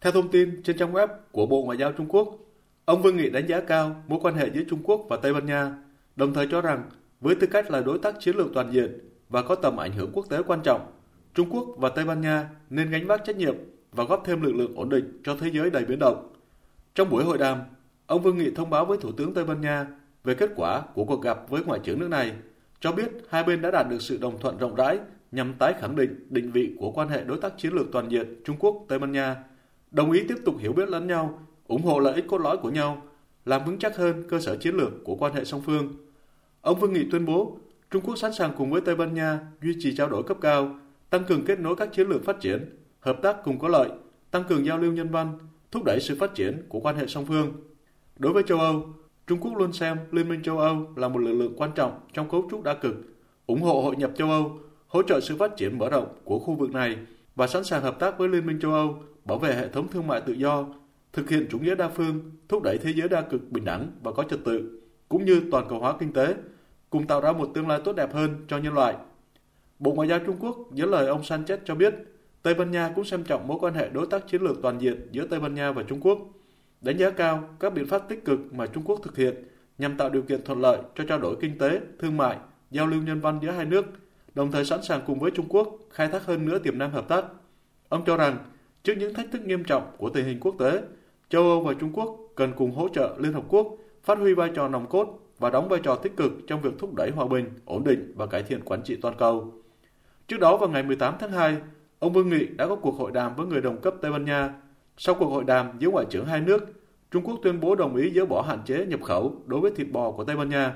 Theo thông tin trên trang web của Bộ Ngoại giao Trung Quốc, ông Vương Nghị đánh giá cao mối quan hệ giữa Trung Quốc và Tây Ban Nha, đồng thời cho rằng với tư cách là đối tác chiến lược toàn diện và có tầm ảnh hưởng quốc tế quan trọng, Trung Quốc và Tây Ban Nha nên gánh vác trách nhiệm và góp thêm lực lượng ổn định cho thế giới đầy biến động. Trong buổi hội đàm, ông Vương Nghị thông báo với Thủ tướng Tây Ban Nha về kết quả của cuộc gặp với Ngoại trưởng nước này, cho biết hai bên đã đạt được sự đồng thuận rộng rãi nhằm tái khẳng định định vị của quan hệ đối tác chiến lược toàn diện Trung Quốc-Tây Ban Nha, đồng ý tiếp tục hiểu biết lẫn nhau, ủng hộ lợi ích cốt lõi của nhau, làm vững chắc hơn cơ sở chiến lược của quan hệ song phương. Ông Vương Nghị tuyên bố Trung Quốc sẵn sàng cùng với Tây Ban Nha duy trì trao đổi cấp cao, tăng cường kết nối các chiến lược phát triển, hợp tác cùng có lợi, tăng cường giao lưu nhân văn, thúc đẩy sự phát triển của quan hệ song phương. Đối với châu Âu, Trung Quốc luôn xem Liên minh châu Âu là một lực lượng quan trọng trong cấu trúc đa cực, ủng hộ hội nhập châu Âu, hỗ trợ sự phát triển mở rộng của khu vực này và sẵn sàng hợp tác với Liên minh châu Âu, bảo vệ hệ thống thương mại tự do, thực hiện chủ nghĩa đa phương, thúc đẩy thế giới đa cực bình đẳng và có trật tự, cũng như toàn cầu hóa kinh tế, cùng tạo ra một tương lai tốt đẹp hơn cho nhân loại. Bộ Ngoại giao Trung Quốc dẫn lời ông Sanchez cho biết, Tây Ban Nha cũng xem trọng mối quan hệ đối tác chiến lược toàn diện giữa Tây Ban Nha và Trung Quốc, đánh giá cao các biện pháp tích cực mà Trung Quốc thực hiện nhằm tạo điều kiện thuận lợi cho trao đổi kinh tế, thương mại, giao lưu nhân văn giữa hai nước, đồng thời sẵn sàng cùng với Trung Quốc khai thác hơn nữa tiềm năng hợp tác. Ông cho rằng, trước những thách thức nghiêm trọng của tình hình quốc tế, châu Âu và Trung Quốc cần cùng hỗ trợ Liên Hợp Quốc phát huy vai trò nòng cốt và đóng vai trò tích cực trong việc thúc đẩy hòa bình, ổn định và cải thiện quản trị toàn cầu. Trước đó vào ngày 18 tháng 2, ông Vương Nghị đã có cuộc hội đàm với người đồng cấp Tây Ban Nha. Sau cuộc hội đàm giữa ngoại trưởng hai nước, Trung Quốc tuyên bố đồng ý dỡ bỏ hạn chế nhập khẩu đối với thịt bò của Tây Ban Nha.